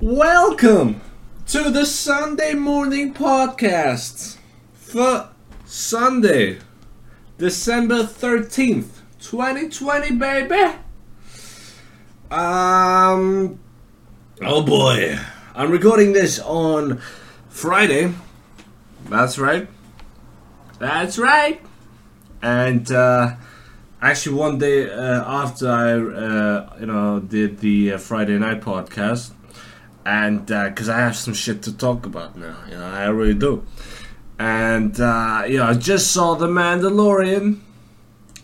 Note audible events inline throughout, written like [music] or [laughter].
Welcome to the Sunday morning podcast for Sunday, December 13th, 2020, baby. Um, oh boy, I'm recording this on Friday. That's right. That's right. And, uh, actually one day uh, after I, uh, you know, did the uh, Friday night podcast, and because I have some shit to talk about now, you know, I really do. And uh, you know, I just saw The Mandalorian,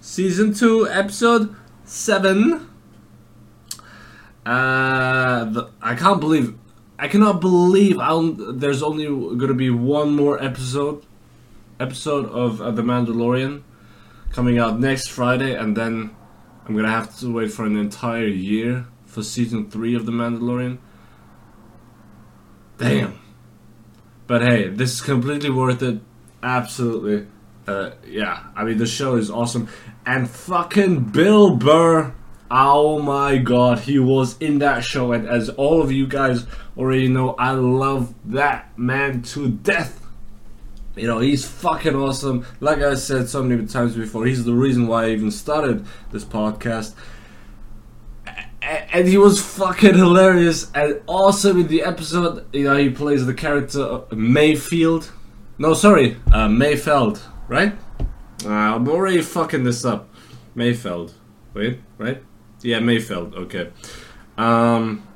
season two, episode seven. Uh, the, I can't believe, I cannot believe I'll, there's only gonna be one more episode, episode of uh, The Mandalorian coming out next Friday, and then I'm gonna have to wait for an entire year for season three of The Mandalorian. Damn. But hey, this is completely worth it. Absolutely. Uh, yeah, I mean, the show is awesome. And fucking Bill Burr. Oh my god, he was in that show. And as all of you guys already know, I love that man to death. You know, he's fucking awesome. Like I said so many times before, he's the reason why I even started this podcast. And he was fucking hilarious. And awesome in the episode, you know, he plays the character Mayfield. No, sorry, uh, Mayfeld, right? Uh, I'm already fucking this up. Mayfeld. Wait, right? Yeah, Mayfeld. Okay. Um,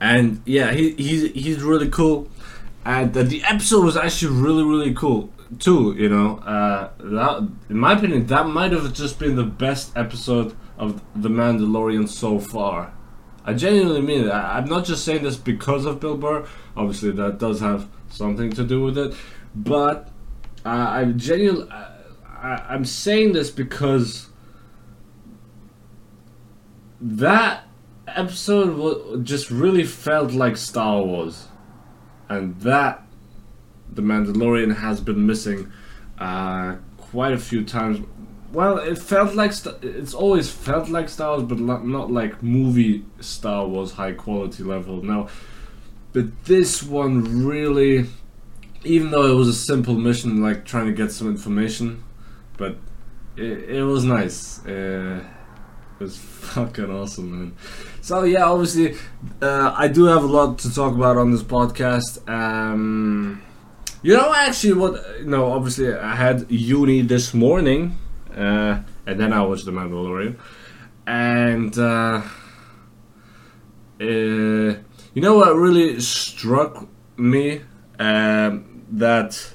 and yeah, he, he's he's really cool and the, the episode was actually really really cool too you know uh, that, in my opinion that might have just been the best episode of the mandalorian so far. I genuinely mean it. I, i'm not just saying this because of bill burr. Obviously that does have something to do with it. But uh, i genuinely I, i'm saying this because that episode just really felt like star wars. And that the Mandalorian has been missing uh, quite a few times. Well, it felt like st- it's always felt like Star Wars, but not, like movie Star Wars high quality level. Now, but this one really, even though it was a simple mission, like trying to get some information, but it, it was nice. Uh, it was [laughs] fucking awesome, man. So yeah, obviously, uh, I do have a lot to talk about on this podcast. Um, you know, actually, what know, obviously, I had uni this morning, uh, and then I watched The Mandalorian, and uh, uh you know what really struck me um, that,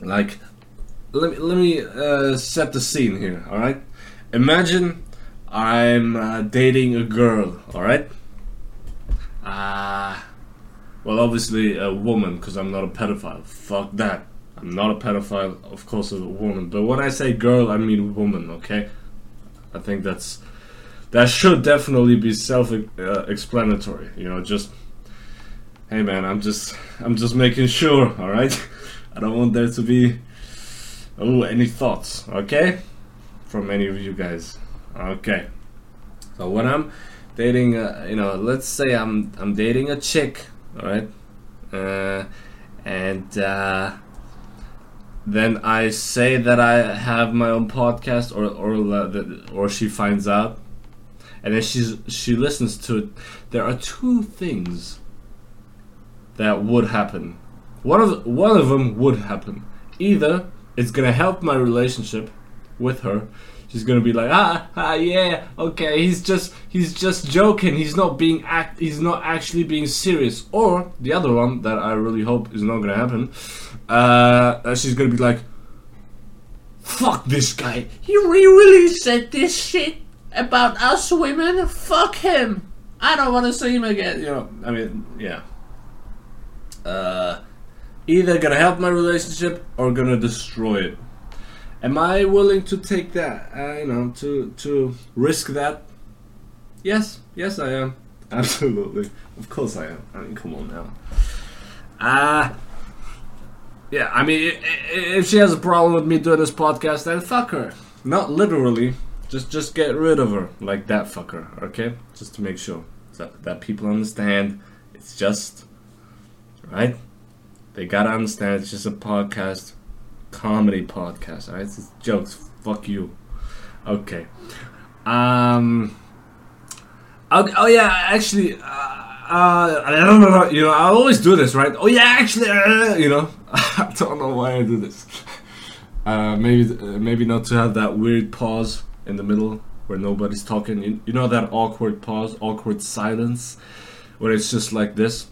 like, let me let me uh, set the scene here. All right, imagine I'm uh, dating a girl, alright? Ah. Well, obviously a woman, because I'm not a pedophile. Fuck that. I'm not a pedophile, of course, of a woman. But when I say girl, I mean woman, okay? I think that's. That should definitely be self uh, explanatory, you know, just. Hey man, I'm just. I'm just making sure, [laughs] alright? I don't want there to be. Oh, any thoughts, okay? From any of you guys. Okay. So when I'm dating, uh, you know, let's say I'm I'm dating a chick, all right, uh, and uh, then I say that I have my own podcast, or or or she finds out, and then she's she listens to it. There are two things that would happen. One of one of them would happen. Either it's gonna help my relationship with her she's gonna be like, ah, ah, yeah, okay, he's just, he's just joking. He's not being act, he's not actually being serious. Or the other one that I really hope is not gonna happen, uh, she's gonna be like, fuck this guy. He really said this shit about us women. Fuck him. I don't want to see him again. You know, I mean, yeah. Uh, either gonna help my relationship or gonna destroy it. Am I willing to take that? Uh, you know, to to risk that? Yes, yes, I am. [laughs] Absolutely, of course I am. I mean, come on now. Ah, uh, yeah. I mean, if she has a problem with me doing this podcast, then fuck her. Not literally. Just just get rid of her like that fucker. Okay, just to make sure. that, that people understand. It's just right. They gotta understand. It's just a podcast, comedy podcast. Alright, it's just jokes. Fuck you. Okay. Um. Oh yeah, actually, uh, uh, I don't know. You know, I always do this, right? Oh yeah, actually, uh, you know, [laughs] I don't know why I do this. Uh, maybe, uh, maybe not to have that weird pause in the middle where nobody's talking. You, you know that awkward pause, awkward silence, where it's just like this.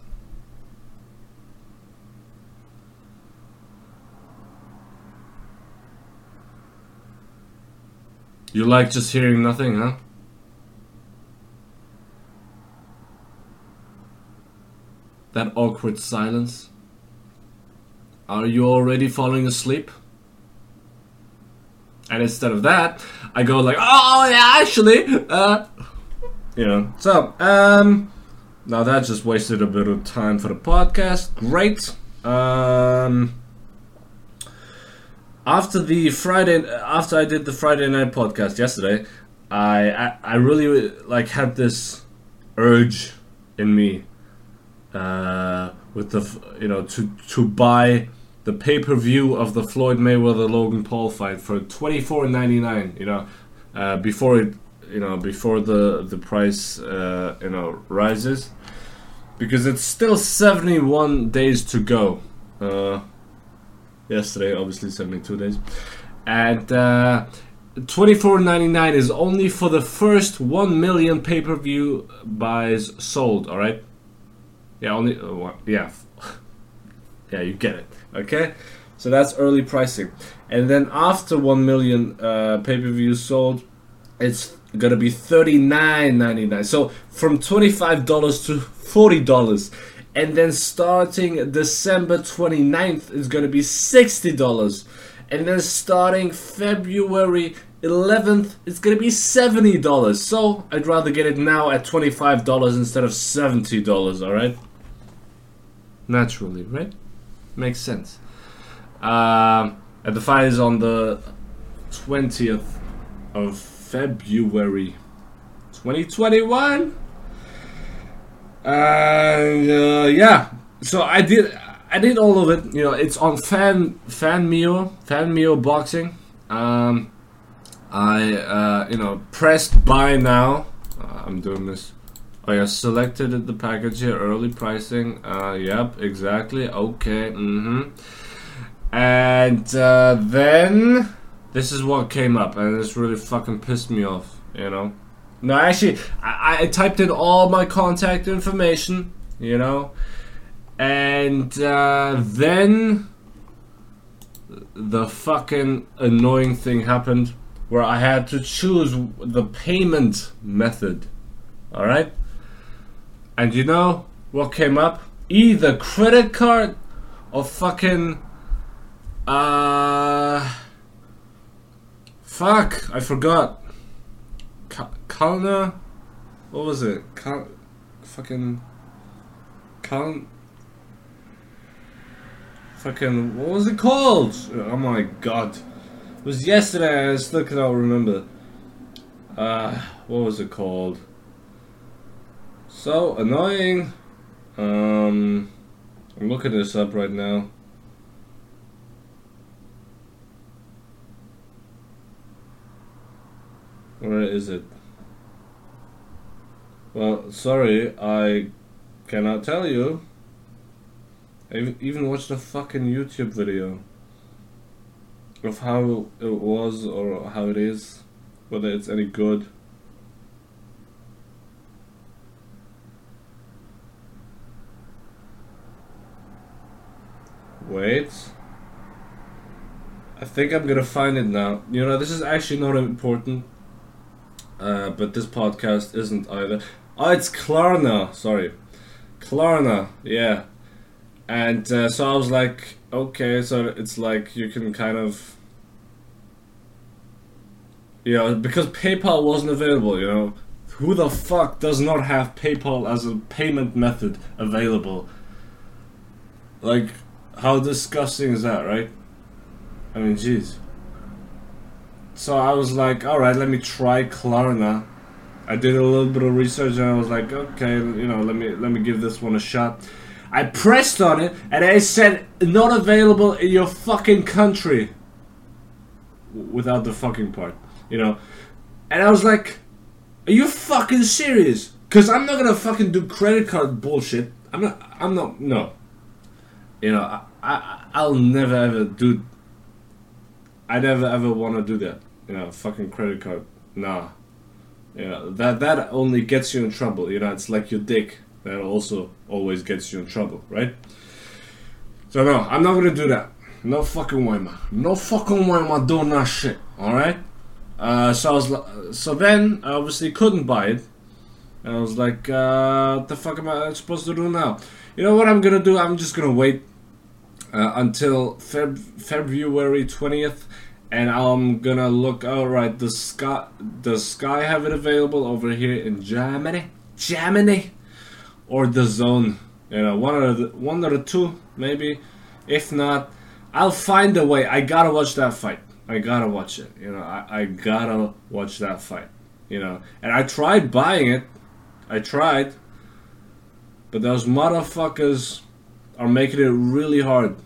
You like just hearing nothing, huh? That awkward silence. Are you already falling asleep? And instead of that, I go like, oh yeah, actually, uh, you know. So, um, now that just wasted a bit of time for the podcast. Great. Um, after the Friday, after I did the Friday night podcast yesterday, I I, I really like had this urge in me, uh, with the you know to to buy the pay per view of the Floyd Mayweather Logan Paul fight for twenty four ninety nine. You know, uh, before it, you know, before the the price, uh, you know, rises, because it's still seventy one days to go. Uh, yesterday, obviously seventy two days, and. Uh, 24.99 is only for the first 1 million pay-per-view buys sold all right yeah only uh, yeah [laughs] yeah you get it Okay, so that's early pricing, and then after one million uh, pay per views sold, it's gonna be thirty nine ninety nine. So from twenty five dollars to forty dollars, and then starting December 29th is gonna be sixty dollars, and then starting February 11th it's gonna be seventy dollars. So I'd rather get it now at twenty five dollars instead of seventy dollars. All right. Naturally, right? Makes sense. Um, and the fight is on the 20th of February 2021. And uh, yeah, so I did I did all of it. You know, it's on Fan Fanmio Fanmio Boxing. Um, I uh, you know pressed buy now. Uh, I'm doing this Oh yeah, selected the package here, early pricing. Uh, yep, exactly. Okay, mm-hmm. And uh, then this is what came up, and this really fucking pissed me off. You know. No, actually, I, I typed in all my contact information. You know, and uh, then the fucking annoying thing happened where I had to choose the payment method. All right. And you know what came up? Either credit card or fucking uh fuck, I forgot. Ka- Kalna what was it? Kal- fucking Kal fucking what was it called? Oh my god. It was yesterday I still cannot remember. Uh what was it called? So annoying. Um, I'm looking this up right now. Where is it? Well, sorry, I cannot tell you. I even watched a fucking YouTube video of how it was or how it is, whether it's any good. Wait. I think I'm gonna find it now. You know, this is actually not important. Uh, but this podcast isn't either. Oh, it's Klarna. Sorry. Klarna, yeah. And uh, so I was like, okay, so it's like you can kind of. You know, because PayPal wasn't available, you know. Who the fuck does not have PayPal as a payment method available? Like, how disgusting is that, right? I mean, jeez. So I was like, alright, let me try Klarna. I did a little bit of research and I was like, okay, you know, let me let me give this one a shot. I pressed on it and it said not available in your fucking country. Without the fucking part, you know. And I was like, are you fucking serious? Cause I'm not gonna fucking do credit card bullshit. I'm not. I'm not. No. You know, I, I I'll never ever do. I never ever want to do that. You know, fucking credit card. Nah. You know that that only gets you in trouble. You know, it's like your dick. That also always gets you in trouble, right? So no, I'm not gonna do that. No fucking way, man. No fucking way, I doing that shit. All right. Uh, so I was, li- so then I obviously couldn't buy it. And I was like, uh, what the fuck am I supposed to do now? You know what I'm gonna do? I'm just gonna wait uh, until Feb- February 20th and I'm gonna look. Alright, does Sky, does Sky have it available over here in Germany? Germany? Or DAZN? You know, one of the, one the two, maybe. If not, I'll find a way. I gotta watch that fight. I gotta watch it. You know, I, I gotta watch that fight. You know, and I tried buying it. I tried. But those motherfuckers are making it really hard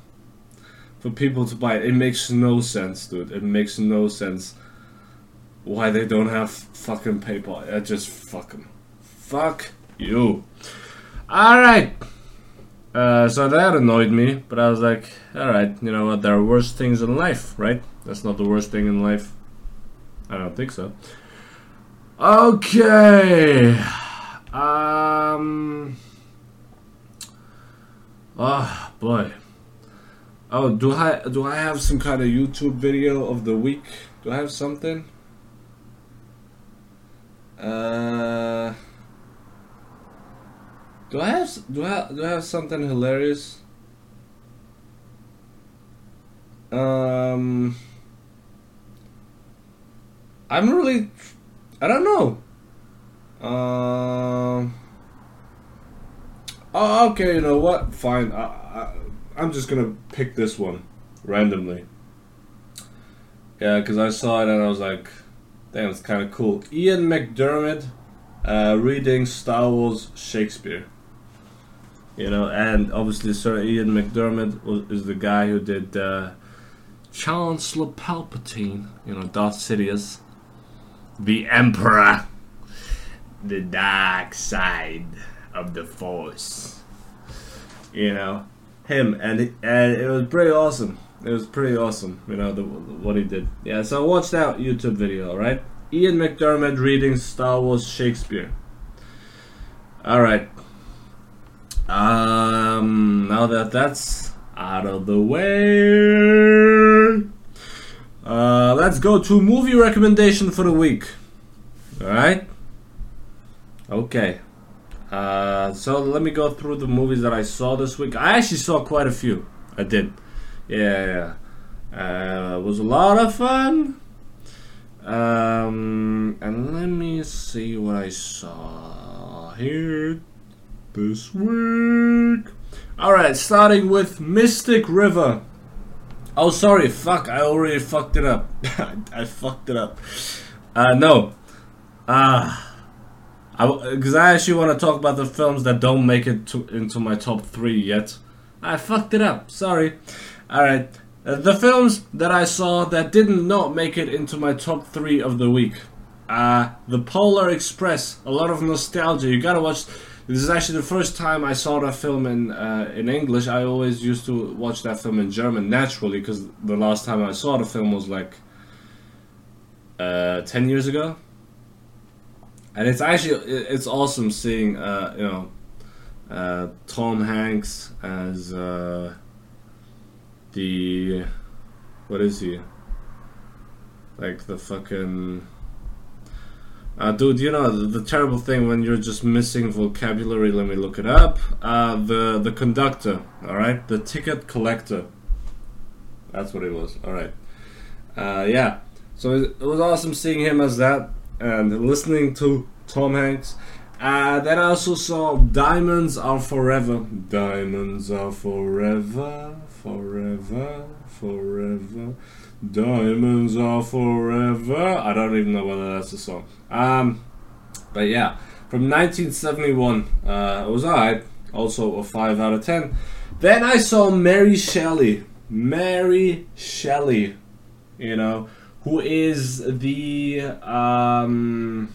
for people to buy it. It makes no sense, dude. It makes no sense why they don't have fucking PayPal. I just fuck them. Fuck you. Alright. Uh, so that annoyed me, but I was like, alright, you know what? There are worse things in life, right? That's not the worst thing in life. I don't think so. Okay. Um. Oh boy. Oh, do I do I have some kind of YouTube video of the week? Do I have something? Uh. Do I have do I do I have something hilarious? Um. I'm really. I don't know. Um. Oh, okay. You know what? Fine. I, I, I'm just gonna pick this one randomly. Yeah, because I saw it and I was like, "Damn, it's kind of cool." Ian McDiarmid uh, reading Star Wars Shakespeare. You know, and obviously Sir Ian McDiarmid is the guy who did uh, Chancellor Palpatine. You know, Darth Sidious, the Emperor, the dark side of the Force. You know, him, and and it was pretty awesome. It was pretty awesome. You know, the, what he did. Yeah, so watch that YouTube video. All right, Ian McDiarmid reading Star Wars Shakespeare. All right. Um, now that that's out of the way, uh, let's go to movie recommendation for the week. All right. Okay. Uh, so let me go through the movies that I saw this week. I actually saw quite a few. I did. Yeah, yeah. Uh, it was a lot of fun. Um, and let me see what I saw here this week. Alright, starting with Mystic River. Oh, sorry, fuck, I already fucked it up. [laughs] I fucked it up. Uh, no. Ah. Because I, actually want to talk about the films that don't make it to, into my top three yet. I fucked it up, sorry. Alright, uh, the films that I saw that didn't not make it into my top three of the week. Uh, the Polar Express, a lot of nostalgia. You gotta watch. This is actually the first time I saw that film in uh, in English. I always used to watch that film in German naturally because the last time I saw the film was like uh, ten years ago. And it's actually it's awesome seeing uh, you know uh, Tom Hanks as uh, the what is he like the fucking uh, dude, you know the, the terrible thing when you're just missing vocabulary. Let me look it up. Uh, the the conductor, all right, the ticket collector. That's what it was. All right. Uh, yeah. So it, it was awesome seeing him as that and listening to Tom Hanks. Uh, then I also saw Diamonds Are Forever. Diamonds are forever, forever, forever. Diamonds are forever. I don't even know whether that's a song. Um, But yeah, from 1971, uh, it was alright. Also a 5 out of 10. Then I saw Mary Shelley. Mary Shelley, you know, who is the. Um,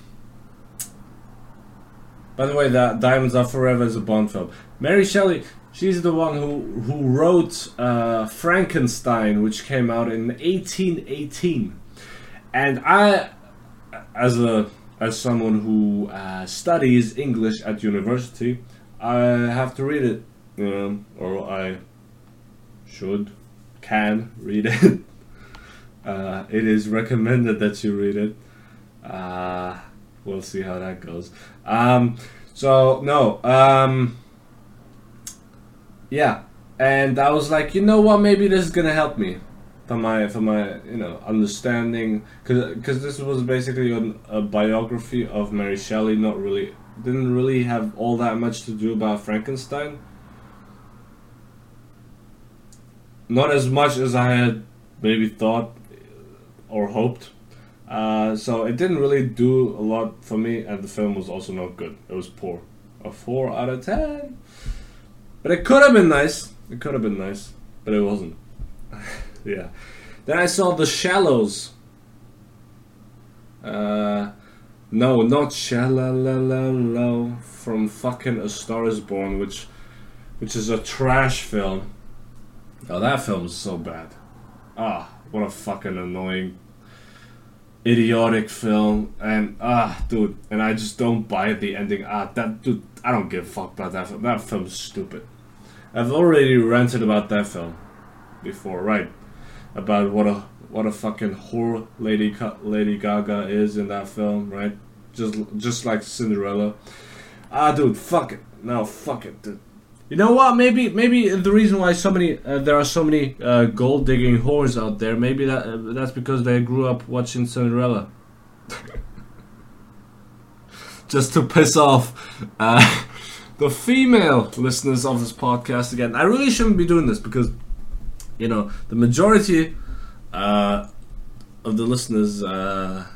by the way, that Diamonds Are Forever is a Bond film. Mary Shelley, she's the one who who wrote uh, Frankenstein, which came out in 1818. And I, as a as someone who uh, studies English at university, I have to read it, you know, or I should, can read it. [laughs] uh, it is recommended that you read it. Uh, we'll see how that goes. Um, so no, um, yeah, and I was like, you know what? Maybe this is gonna help me for my for my you know understanding because this was basically an, a biography of Mary Shelley. Not really didn't really have all that much to do about Frankenstein. Not as much as I had maybe thought or hoped. Uh, so it didn't really do a lot for me, and the film was also not good. It was poor, a four out of ten. But it could have been nice. It could have been nice, but it wasn't. [laughs] yeah. Then I saw The Shallows. Uh, no, not Shallow from fucking A Star Is Born, which, which is a trash film. Oh, that film is so bad. Ah, what a fucking annoying idiotic film. And ah dude and I just don't buy the ending. Ah that dude I don't give a fuck about that film. That film's stupid. I've already ranted about that film before right? About what a what a fucking whore Lady Lady Gaga is in that film right? Just just like Cinderella. Ah dude fuck it. No fuck it dude you know what? Maybe maybe the reason why so many uh, there are so many uh, gold digging whores out there. Maybe that uh, that's because they grew up watching Cinderella. [laughs] Just to piss off uh, [laughs] the female listeners of this podcast again. I really shouldn't be doing this because you know the majority uh, of the listeners uh,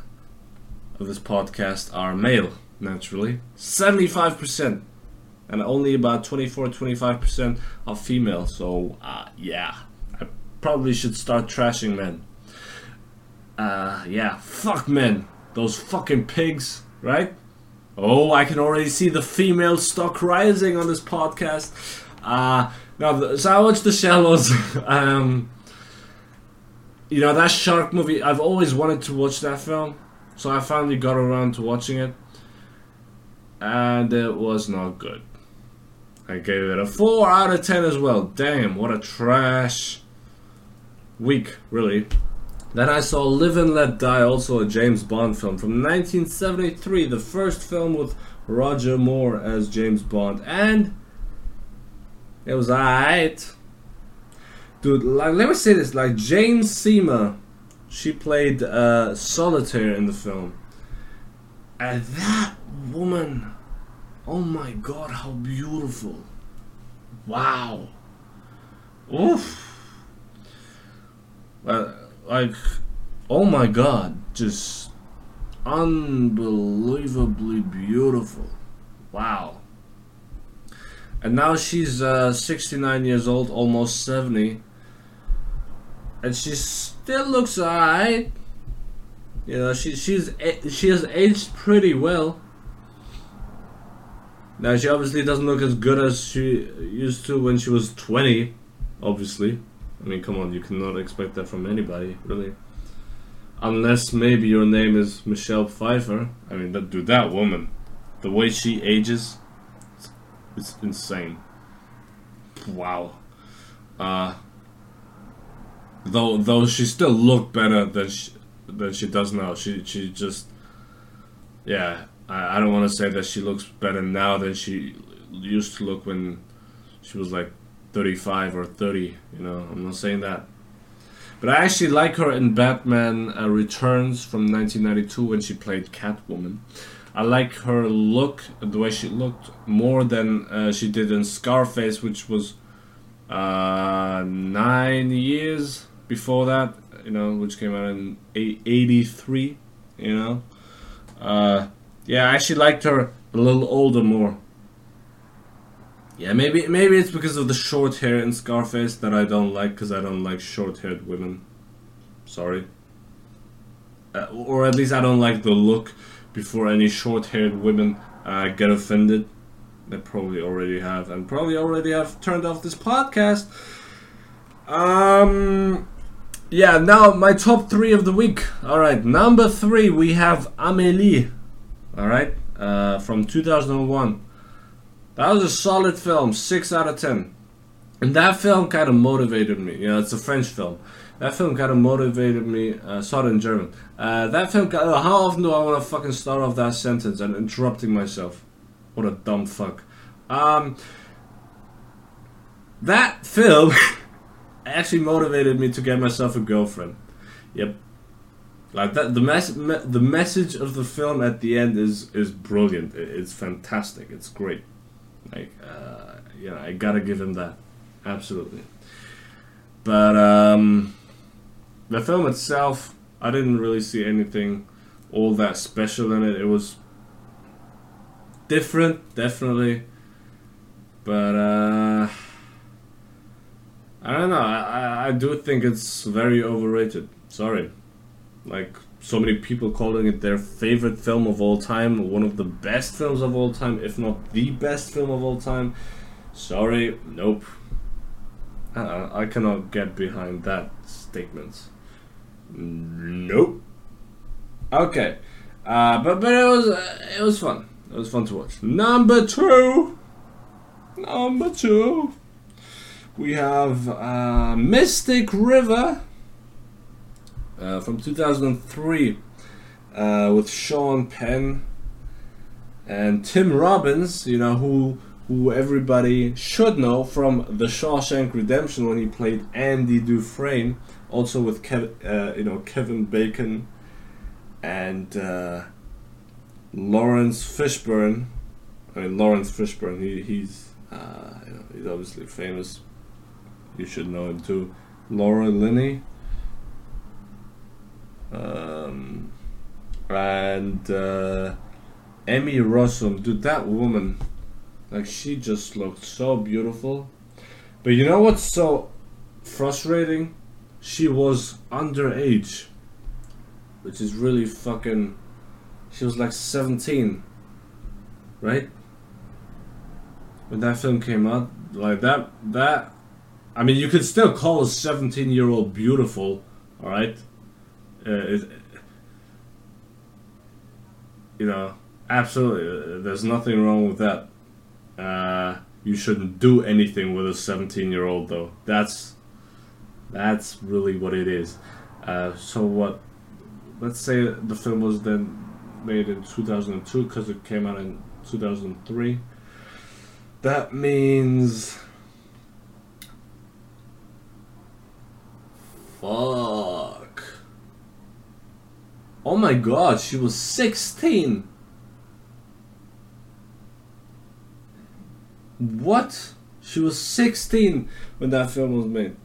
of this podcast are male. Naturally, seventy five percent and only about 24 25% are female. So, uh, yeah, I probably should start trashing men. Uh, yeah, fuck men. Those fucking pigs, right? Oh, I can already see the female stock rising on this podcast. Uh, now, so I watched The Shallows. [laughs] um, you know, that shark movie, I've always wanted to watch that film. So I finally got around to watching it. And it was not good. I gave it a 4 out of 10 as well. Damn, what a trash week, really. Then I saw Live and Let Die, also a James Bond film from 1973, the first film with Roger Moore as James Bond, and it was alright. Dude, like, let me say this: like Jane Seymour, she played uh, Solitaire in the film, and that woman Oh my god, how beautiful. Wow. Oof. Like, oh my god, just unbelievably beautiful. Wow. And now she's uh, 69 years old, almost 70. And she still looks alright. You know, she she's she has aged pretty well. Now she obviously doesn't look as good as she used to when she was 20. Obviously, I mean, come on, you cannot expect that from anybody, really. Unless maybe your name is Michelle Pfeiffer. I mean, that dude, that woman, the way she ages, it's, it's insane. Wow. Uh, though, though she still looked better than she than she does now. She she just, yeah, I, I don't want to say that she looks better now than she used to look when she was like 35 or 30. You know, I'm not saying that. But I actually like her in Batman uh, Returns from 1992 when she played Catwoman. I like her look, the way she looked, more than uh, she did in Scarface, which was uh, nine years before that, you know, which came out in 83, you know. Yeah, I actually liked her a little older more. Yeah, maybe maybe it's because of the short hair in Scarface that I don't like because I don't like short-haired women. Sorry. Uh, or at least I don't like the look before any short-haired women uh, get offended. They probably already have, and probably already have turned off this podcast. Um, yeah. Now my top three of the week. All right, number three we have Amélie. All right, uh, from 2001. That was a solid film, six out of ten. And that film kind of motivated me. You know, it's a French film. That film kind of motivated me. Uh, saw it in German. Uh, that film. Uh, how often do I want to fucking start off that sentence and interrupting myself? What a dumb fuck. Um, that film [laughs] actually motivated me to get myself a girlfriend. Yep. Like that, the mess, me, the message of the film at the end is is brilliant. It's fantastic. It's great. Like, uh, yeah, I gotta give him that. Absolutely. But um, the film itself, I didn't really see anything all that special in it. It was different, definitely. But uh, I don't know. I, I do think it's very overrated. Sorry. Like, so many people calling it their favorite film of all time, one of the best films of all time, if not the best film of all time. Sorry, nope. Uh, I cannot get behind that statement. Nope. Okay, uh, but but it was uh, it was fun. It was fun to watch. Number two. Number two. We have uh, Mystic River uh, from 2003 uh, with Sean Penn and Tim Robbins, you know, who who everybody should know from The Shawshank Redemption when he played Andy Dufresne, also with Kev, uh, you know Kevin Bacon and uh, Laurence Fishburne. I mean Laurence Fishburne. He, he's uh, you know, he's obviously famous. You should know him too. Laura Linney um, and uh, Emmy Rossum, dude, that woman, like she just looked so beautiful. But you know what's so frustrating? She was underage, which is really fucking. She was like 17, right? When that film came out, like that, that. I mean, you could still call a 17 year old beautiful, alright? It, you know, absolutely, there's nothing wrong with that. Uh, you shouldn't do anything with a 17 year old, though. That's that's really what it is. Uh, so what? Let's say the film was then made in 2002 because it came out in 2003. That means. Fuck. Oh my god, she was 16! What? She was 16 when that film was made.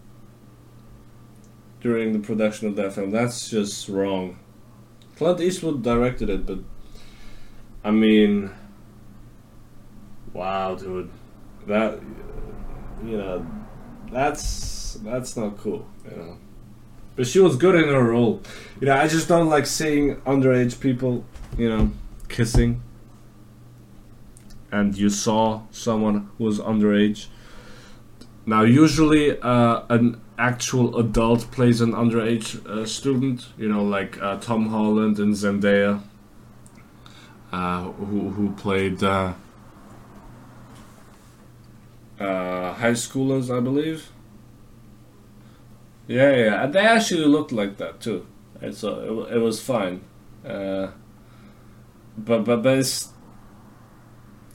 During the production of that film. That's just wrong. Clint Eastwood directed it, but. I mean. Wow, dude. That. You know. That's. That's not cool, you know. But she was good in her role. You know, I just don't like seeing underage people, you know, kissing. And you saw someone who was underage. Now, usually, uh, an actual adult plays an underage uh, student. You know, like uh, Tom Holland and Zendaya, uh, who who played uh, uh, high schoolers, I believe. Yeah, yeah, and they actually looked like that too. So it, it was fine. Uh, but but but it's,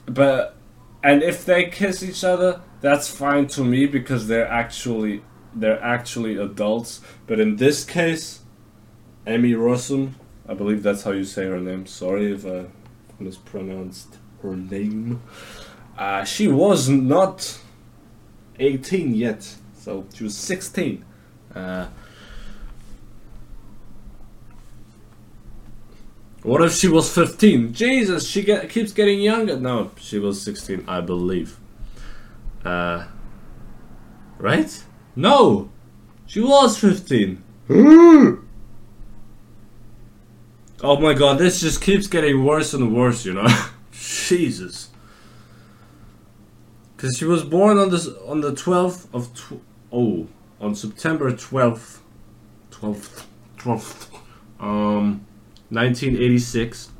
but and if they kiss each other, that's fine to me because they're actually they're actually adults. But in this case, Emmy Rossum, I believe that's how you say her name. Sorry if I mispronounced her name. Uh, she was not 18 yet, so she was 16. What if she was 15? Jesus, she get, keeps getting younger. No, she was 16, I believe. Uh, right? No, she was 15. [gasps] oh my god, this just keeps getting worse and worse, you know? [laughs] Jesus. Because she was born on this on the 12th of tw- oh on September 12th 12th 12th um 1986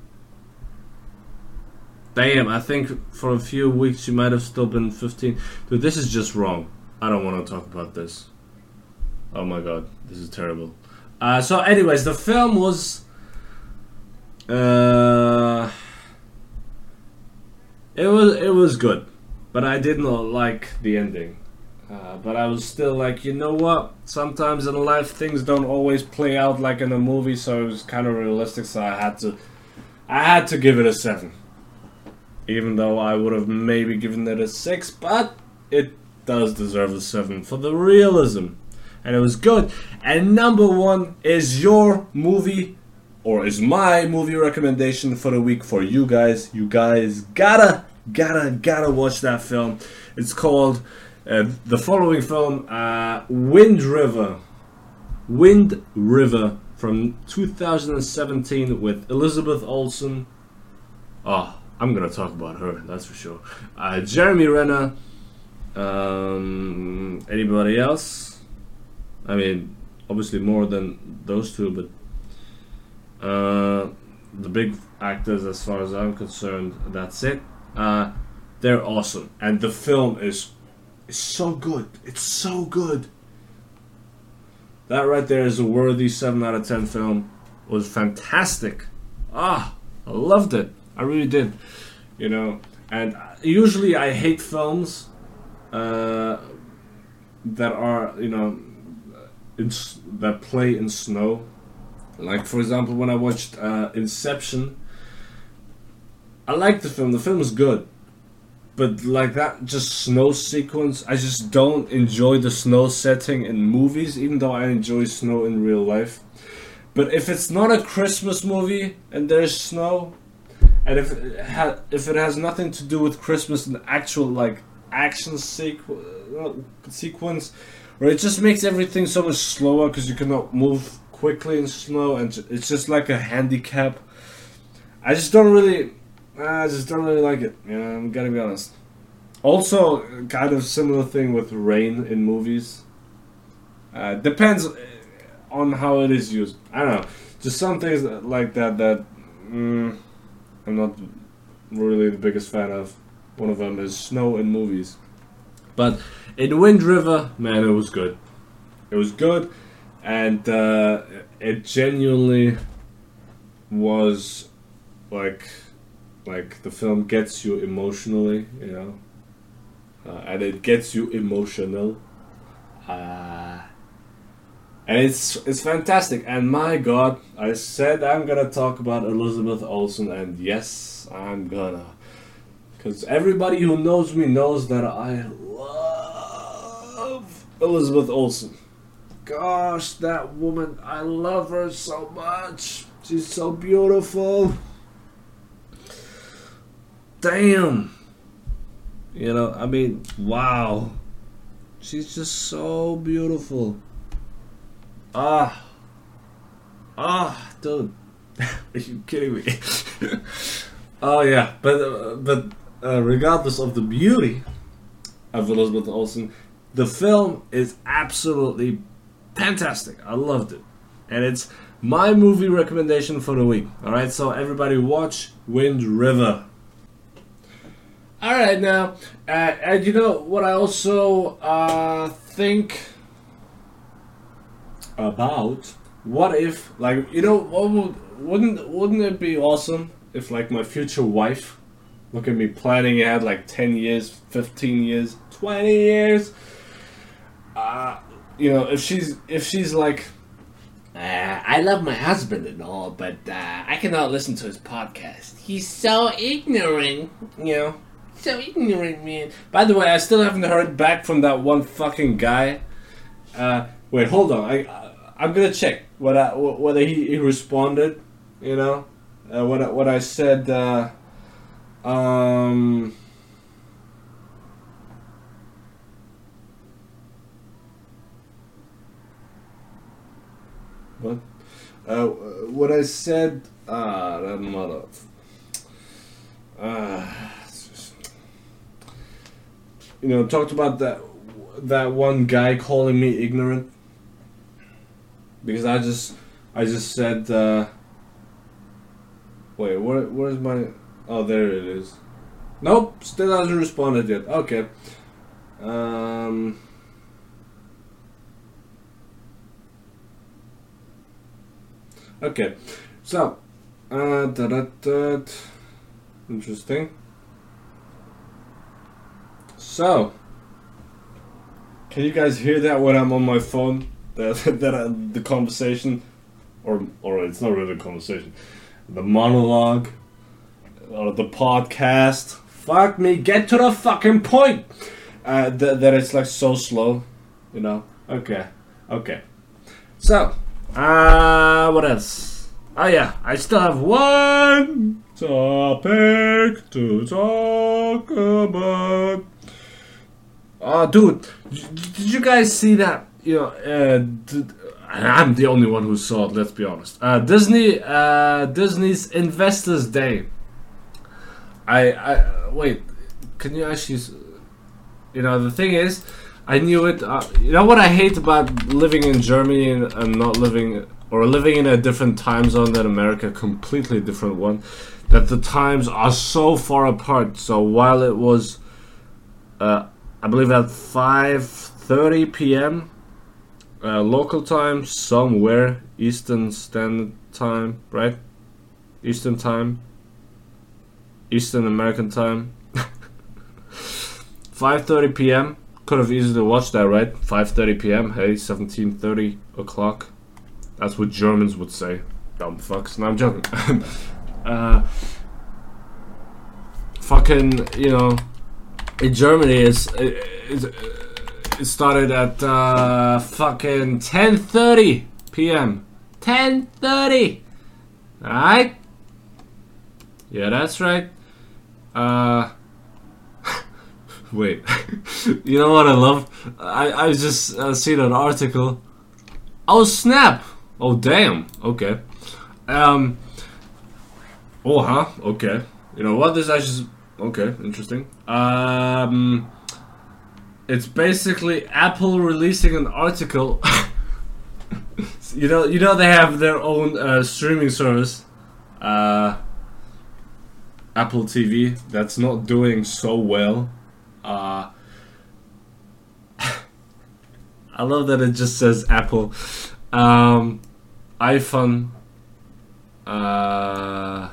damn I think for a few weeks you might have still been 15 dude this is just wrong. I don't want to talk about this. Oh my god this is terrible. Uh, so anyways the film was uh it was it was good but I did not like the ending. Uh, but I was still like, you know what? Sometimes in life things don't always play out like in a movie, so it was kind of realistic. So I had to, I had to give it a seven. Even though I would have maybe given it a six, but it does deserve a seven for the realism, and it was good. And number one is your movie, or is my movie recommendation for the week for you guys. You guys gotta gotta gotta watch that film. It's called uh, the following film, uh, Wind River. Wind River from 2017 with Elizabeth Olsen. Oh, I'm gonna talk about her. That's for sure. Uh, Jeremy Renner. Um, anybody else? I mean, obviously more than those two, but uh, the big actors, as far as I'm concerned, that's it. Uh, they're awesome, and the film is is so good. It's so good. That right there is a worthy seven out of ten film. It was fantastic. Ah, I loved it. I really did. You know, and usually I hate films uh, that are you know that play in snow. Like for example, when I watched uh, Inception I like the film. The film is good, but like that just snow sequence, I just don't enjoy the snow setting in movies, even though I enjoy snow in real life. But if it's not a Christmas movie and there's snow, and if it ha- if it has nothing to do with Christmas and actual like action sequ- uh, sequence, where it just makes everything so much slower because you cannot move quickly in snow, and it's just like a handicap. I just don't really I just don't really like it. You know, I'm gotta be honest. Also, kind of similar thing with rain in movies. Uh, depends on how it is used. I don't know. Just some things like that that mm, I'm not really the biggest fan of. One of them is snow in movies. But in Wind River, man, it was good. It was good, and uh, it genuinely was like like the film gets you emotionally, you know, uh, and it gets you emotional, uh, and it's it's fantastic. And my God, I said I'm gonna talk about Elizabeth Olsen, and yes, I'm gonna, because everybody who knows me knows that I love Elizabeth Olsen. Gosh, that woman, I love her so much. She's so beautiful damn. You know, I mean, wow. She's just so beautiful. Ah. Ah, dude. [laughs] Are you kidding me? [laughs] oh yeah, but uh, but uh, regardless of the beauty of Elizabeth Olsen, the film is absolutely fantastic. I loved it, and it's my movie recommendation for the week. All right, so everybody watch Wind River. All right, now, uh, and you know what I also uh, think about? What if, like, you know, would, wouldn't wouldn't it be awesome if, like, my future wife, look at me planning ahead like ten years, fifteen years, twenty years, uh, you know, if she's if she's like. Uh, I love my husband and all, but uh, I cannot listen to his podcast. He's so ignorant, you know so ignorant, man. By the way, I still haven't heard back from that one fucking guy. Uh, wait, hold on. I, I am gonna check whether whether he, he responded. You know, uh, what what I said. Uh, um, what? Uh, what I said. Ah, that mother. Uh, you know, talked about that that one guy calling me ignorant because I just I just said. Uh, wait, where where's my? Oh, there it is. Nope, still hasn't responded yet. Okay. Um. Okay, so, uh, da, da, da, interesting. So, can you guys hear that when I'm on my phone? That [laughs] that uh, the conversation, or or it's not really a conversation, the monologue, or the podcast. Fuck me, get to the fucking point. Uh, th- that it's like so slow, you know. Okay, okay. So, uh, what else? Oh yeah, I still have one topic to talk about. Oh, dude, did you guys see that? You know, uh, did, I'm the only one who saw it. Let's be honest. Uh, Disney, uh, Disney's Investors Day. I, I wait. Can you actually? You know, the thing is, I knew it. Uh, you know what I hate about living in Germany and, and not living or living in a different time zone than America, completely different one. That the times are so far apart. So while it was, uh, I believe at 5:30 p.m. Uh, local time, somewhere Eastern Standard Time, right? Eastern Time, Eastern American Time. [laughs] 5:30 p.m. Could have easily watched that, right? 5:30 p.m. Hey, 17:30 o'clock. That's what Germans would say. Dumb fucks. No, I'm joking. [laughs] uh, fucking, you know, in Germany, it's, it started at uh, fucking 10:30 p.m. 10:30. All right. Yeah, that's right. Uh, [laughs] wait. [laughs] you know what I love? I I just uh, seen an article. Oh snap! Oh damn. Okay. Um. Oh huh. Okay. You know what? This actually okay. Interesting. Um. It's basically Apple releasing an article. [laughs] you know, you know they have their own uh, streaming service, uh, Apple TV. That's not doing so well. Uh, [laughs] I love that it just says Apple. Um, iPhone. Uh,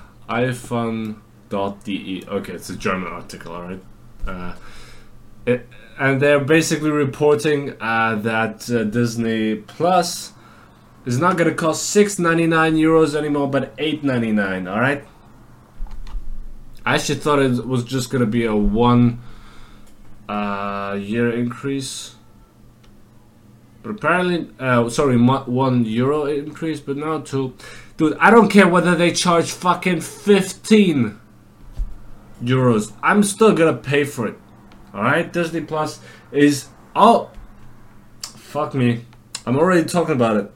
iPhone.de. Okay, it's a German article, alright. Uh, it, and they're basically reporting uh, that uh, Disney Plus is not going to cost 6.99 euros anymore, but 8.99. All right. I actually thought it was just going to be a one uh, year increase, but apparently, uh, sorry, one euro increase, but now two. Dude, I don't care whether they charge fucking 15 euros. I'm still gonna pay for it. Alright, Disney Plus is. Oh! Fuck me. I'm already talking about it.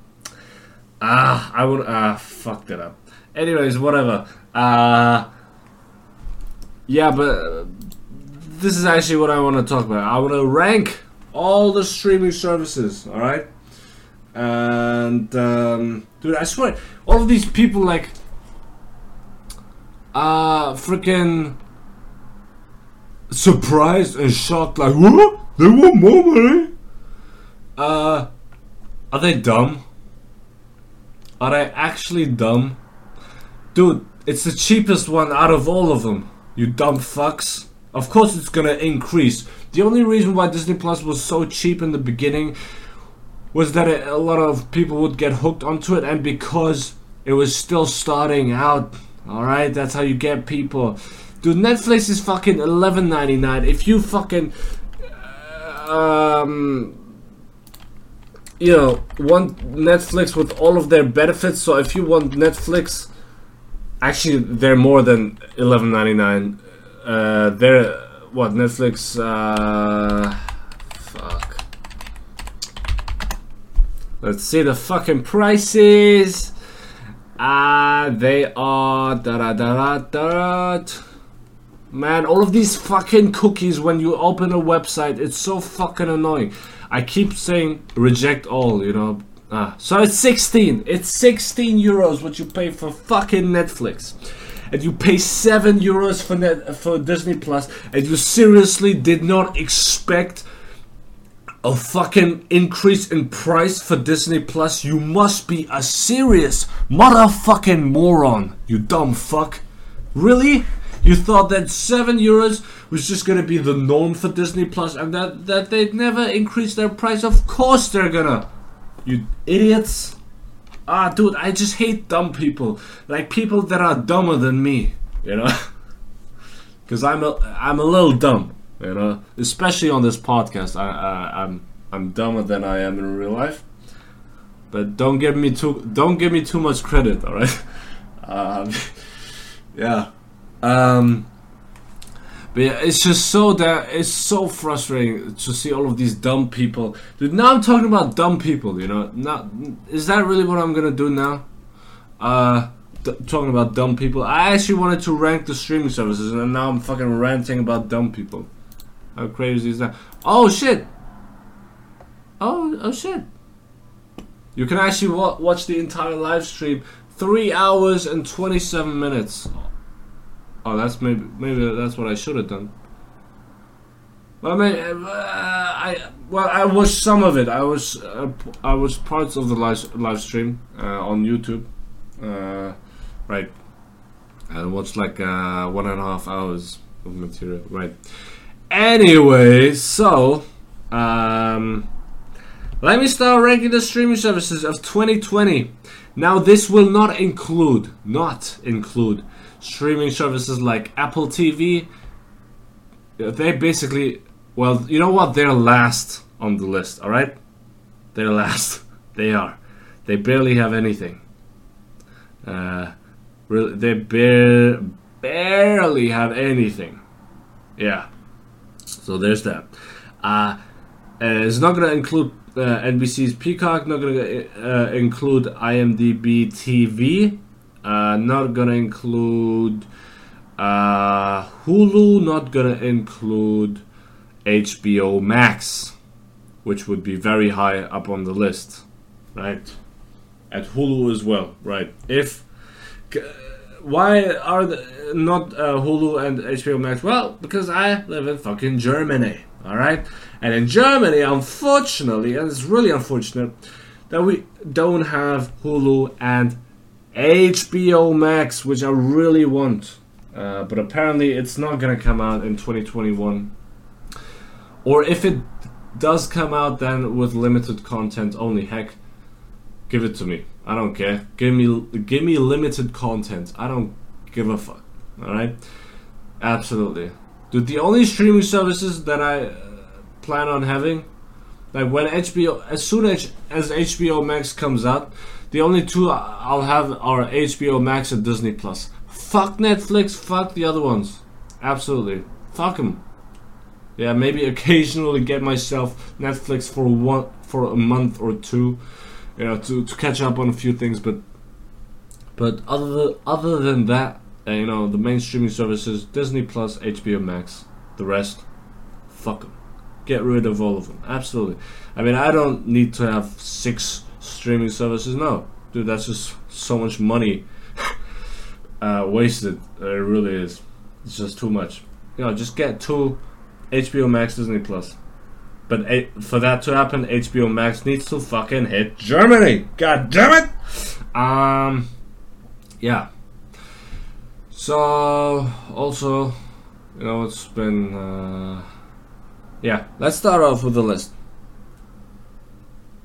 Ah, I would. Ah, fucked it up. Anyways, whatever. Uh. Yeah, but. Uh, this is actually what I want to talk about. I want to rank all the streaming services, alright? And. Um, dude, I swear, all of these people, like. Uh, freaking surprised and shocked, like, what? They want more money? Uh, are they dumb? Are they actually dumb? Dude, it's the cheapest one out of all of them, you dumb fucks. Of course it's gonna increase. The only reason why Disney Plus was so cheap in the beginning was that a lot of people would get hooked onto it and because it was still starting out. Alright, that's how you get people. Dude, Netflix is fucking eleven ninety nine. If you fucking um you know want Netflix with all of their benefits, so if you want Netflix Actually, they're more than eleven ninety nine. Uh, they're what Netflix? Uh, fuck. Let's see the fucking prices. Ah, uh, they are da da da da da. Man, all of these fucking cookies when you open a website, it's so fucking annoying. I keep saying reject all, you know. Ah, so it's 16. It's 16 euros what you pay for fucking Netflix. And you pay 7 euros for net for Disney Plus and you seriously did not expect a fucking increase in price for Disney Plus, you must be a serious motherfucking moron, you dumb fuck. Really? You thought that 7 euros was just gonna be the norm for Disney Plus and that, that they'd never increase their price? Of course they're gonna. You idiots. Ah, dude, I just hate dumb people. Like people that are dumber than me, you know? [laughs] Because I'm a, I'm a little dumb you know, especially on this podcast. I, I I'm I'm dumber than I am in real life. But don't give me too don't give me too much credit, all right? [laughs] Um, [laughs] yeah. Um, but yeah, it's just so that it's so frustrating to see all of these dumb people. Dude, now I'm talking about dumb people. You know, not is that really what I'm gonna do now? Uh, d- talking about dumb people. I actually wanted to rank the streaming services, and now I'm fucking ranting about dumb people. How crazy is that? Oh shit! Oh oh shit! You can actually wa- watch the entire live stream, three hours and twenty-seven minutes. Oh, that's maybe maybe that's what I should have done. Well, I mean, uh, I well, I watched some of it. I was uh, I was parts of the live live stream uh, on YouTube, uh, right? I watched like uh, one and a half hours of material, right? Anyway, so um, let me start ranking the streaming services of 2020. Now, this will not include, not include streaming services like Apple TV. They basically, well, you know what? They're last on the list. All right, they're last. [laughs] They are. They barely have anything. Uh, they bare, barely have anything. Yeah. So there's that. Uh, it's not going to include uh, NBC's Peacock, not going to uh, include IMDb TV, uh, not to include uh, Hulu, not to include HBO Max, which would be very high up on the list, right? At Hulu as well, right? If why are the, not uh, Hulu and HBO Max? Well, because I live in fucking Germany, all right. And in Germany, unfortunately, and it's really unfortunate that we don't have Hulu and HBO Max, which I really want. Uh, but apparently, it's not gonna come out in 2021. Or if it does come out, then with limited content only. Heck, give it to me. I don't care. Give me give me limited content. I don't give a fuck. All right? Absolutely. Dude, the only streaming services that I uh, plan on having like when HBO as soon as as HBO Max comes out, the only two I'll have are HBO Max and Disney Plus. Fuck Netflix, fuck the other ones. Absolutely. Fuck them. Yeah, maybe [laughs] occasionally get myself Netflix for one for a month or two you know, to, to catch up on a few things. But but other other than that, uh, you know, the main streaming services: Disney Plus, HBO Max. The rest, fuck them. Get rid of all of them. Absolutely. I mean, I don't need to have six streaming services. No, dude, that's just so much money [laughs] uh, wasted. It really is. It's just too much. You know, just get two HBO Max, Disney Plus. But for that to happen, HBO Max needs to fucking hit Germany. God damn it! Um, yeah. So also, you know, it's been. Uh, yeah, let's start off with the list.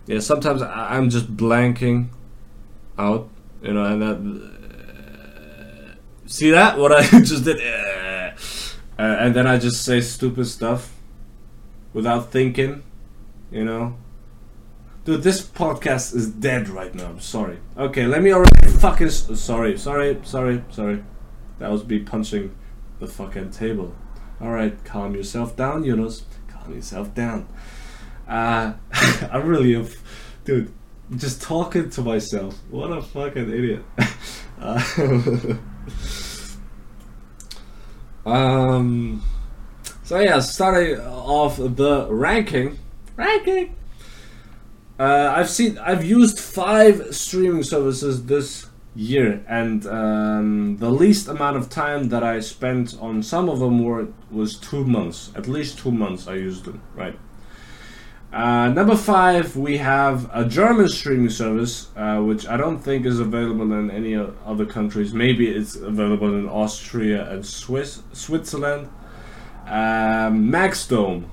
Yeah, sometimes I- I'm just blanking out, you know, and that. Uh, see that? What I [laughs] just did? Uh, and then I just say stupid stuff without thinking, you know. Dude, this podcast is dead right now. I'm sorry. Okay, let me already fucking. Sorry, sorry, sorry, sorry. That was me punching the fucking table. Alright, calm yourself down, Yunus. Calm yourself down. Uh, [laughs] I really am. Dude, just talking to myself. What a fucking idiot. [laughs] uh, um. So yeah, starting off the ranking. Ranking. Uh, I've seen. I've used five streaming services this year, and um, the least amount of time that I spent on some of them were was two months. At least two months I used them. Right. Uh, number five, we have a German streaming service, uh, which I don't think is available in any other countries. Maybe it's available in Austria and Swiss, Switzerland. Um, Maxdome,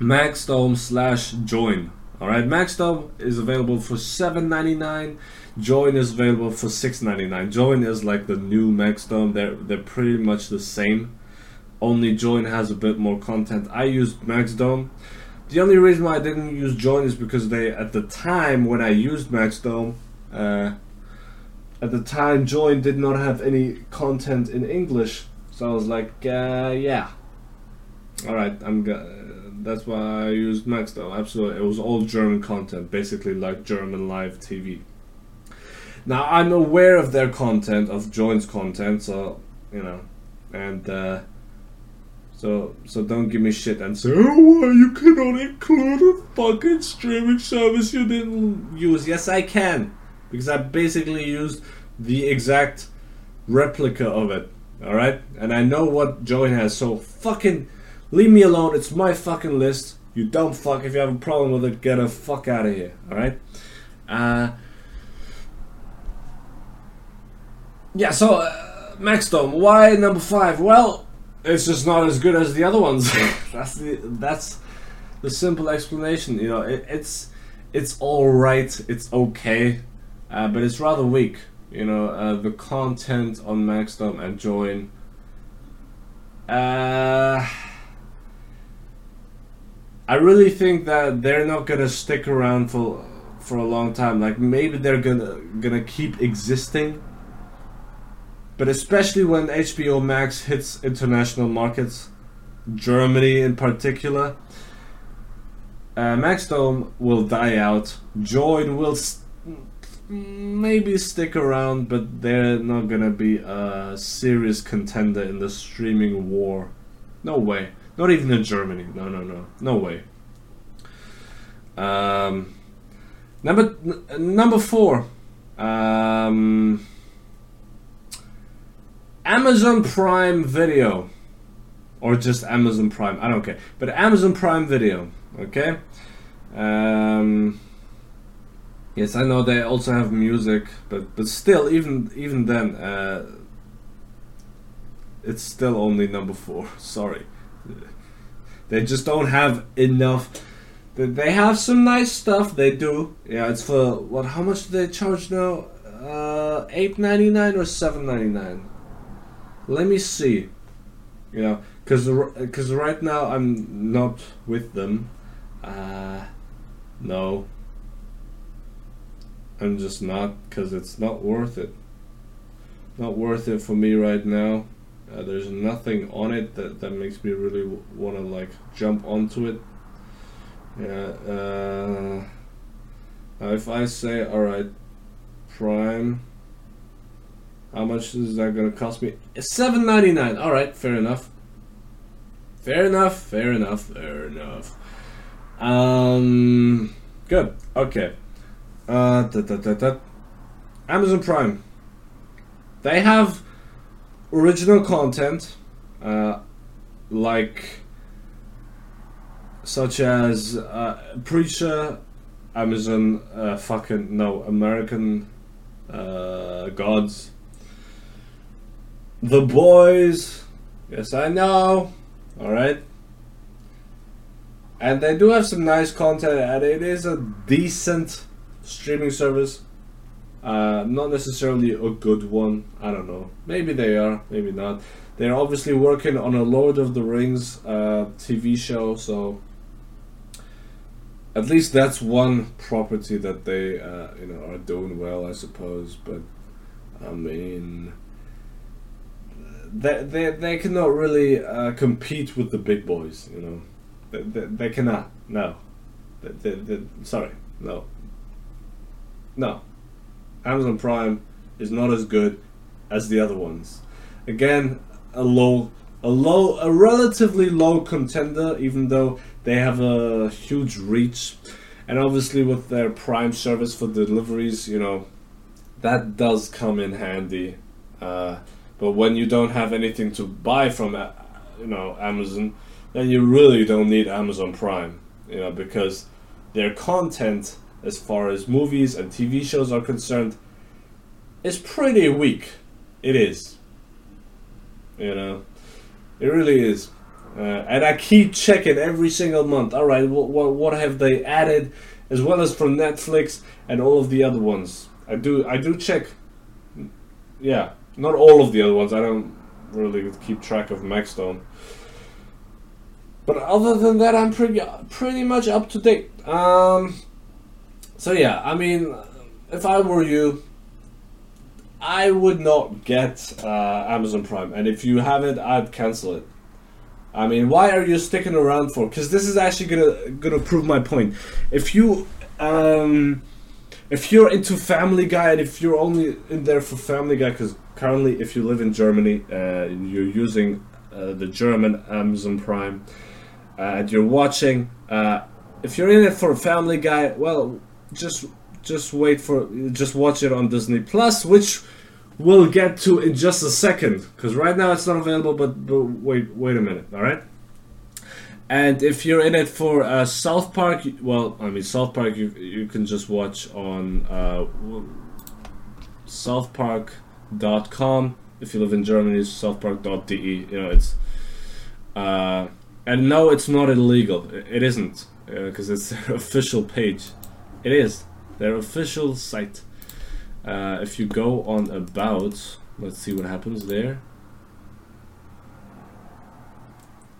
Maxdome slash Joyn. All right, Maxdome is available for seven ninety nine. Joyn is available for six ninety nine. Joyn is like the new Maxdome. They're they're pretty much the same. Only Joyn has a bit more content. I used Maxdome. The only reason why I didn't use Joyn is because they, at the time when I used Maxdome, uh, at the time Joyn did not have any content in English, so I was like, uh, yeah, all right, I'm go- that's why I used Maxdome. Absolutely, it was all German content, basically like German live TV. Now I'm aware of their content, of Joyn's content, so you know, and. Uh, so so don't give me shit and say, oh, you cannot include a fucking streaming service you didn't use. Yes, I can, because I basically used the exact replica of it. All right, and I know what Joyn has. So fucking leave me alone. It's my fucking list. You dumb fuck. If you have a problem with it, get a fuck out of here. All right. Uh, yeah. So uh, Maxdome, why number five? Well it's just not as good as the other ones. [laughs] [laughs] that's the that's the simple explanation. You know, it, it's it's all right. It's okay, uh, but it's rather weak. You know, uh, the content on Maxdome and Joyn. Uh, I really think that they're not gonna stick around for for a long time. Like maybe they're gonna gonna keep existing but especially when HBO Max hits international markets, Germany in particular, uh, Maxdome will die out. Joyn will st- maybe stick around, but they're not gonna be a serious contender in the streaming war. No way. Not even in Germany. No, no, no. No way. Um, number n- number four. Um, Amazon Prime Video, or just Amazon Prime, I don't care, but Amazon Prime Video, okay? Um, yes, I know they also have music, but but still, even even then, uh, it's still only number four. [laughs] Sorry, they just don't have enough. They- have some nice stuff. They do. Yeah, it's for what? How much do they charge now? Uh, eight ninety nine or seven ninety nine? Let me see. You know because because right now i'm not with them. Uh no. I'm just not because it's not worth it. Not worth it for me right now. Uh, there's nothing on it that, that makes me really w- want to like jump onto it. Yeah uh if i say all right prime how much is that gonna cost me? Seven ninety nine. All right, fair enough. Fair enough. Fair enough. Fair enough. Um, good. Okay. Uh, da, da, da, da. Amazon Prime. They have original content, uh, like such as uh, Preacher, Amazon, uh, fucking no, American uh, Gods. The Boys. Yes, I know. Alright. And they do have some nice content, and it is a decent streaming service. Uh, not necessarily a good one. I don't know. Maybe they are, maybe not. They're obviously working on a Lord of the Rings uh, TV show, so at least that's one property that they uh, you know are doing well, I suppose. But I mean, they they, they cannot really uh, compete with the big boys. You know, they, they, they cannot. No, they, they, sorry, no, no. Amazon Prime is not as good as the other ones. Again, a low, a low, a relatively low contender, even though they have a huge reach, and obviously with their Prime service for deliveries, you know, that does come in handy. Uh, but when you don't have anything to buy from, uh, you know, Amazon, then you really don't need Amazon Prime, you know, because their content, as far as movies and TV shows are concerned, is pretty weak. It is. You know, it really is. Uh, and I keep checking every single month. All right, what, what what have they added, as well as from Netflix and all of the other ones. I do I do check. Yeah, not all of the other ones. I don't really keep track of Maxdome. But other than that, I'm pretty pretty much up to date. Um, so yeah, I mean, if I were you, I would not get uh, Amazon Prime, and if you have it, I'd cancel it. I mean, why are you sticking around for? Because this is actually gonna gonna prove my point. If you um, if you're into Family Guy, and if you're only in there for Family Guy, because currently, if you live in Germany, uh, you're using uh, the German Amazon Prime, uh, and you're watching. Uh, if you're in it for Family Guy, well, just just wait for just watch it on Disney Plus, which we'll get to in just a second because right now it's not available. But, but wait wait a minute, all right. And if you're in it for uh, South Park, well, I mean South Park, you you can just watch on uh, SouthPark.com. If you live in Germany, it's SouthPark.de. You know, it's uh, and no, it's not illegal. It isn't because uh, it's [laughs] their official page. It is their official site. Uh, if you go on about, let's see what happens there.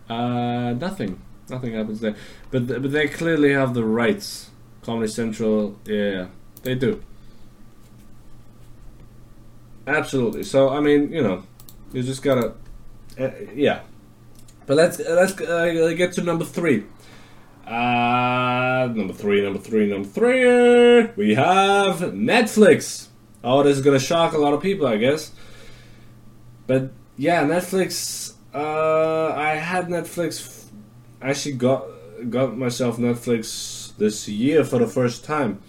Uh, nothing. Nothing happens there. But th but they clearly have the rights. Comedy Central, yeah, they do. Absolutely. So I mean, you know, you just gotta, uh, yeah. But let's let's uh, get to number three. Uh, number three, number three, number three. We have Netflix. Oh, this is gonna shock a lot of people, I guess. But yeah, Netflix. Uh, I had Netflix. Actually, got got myself Netflix this year for the first time,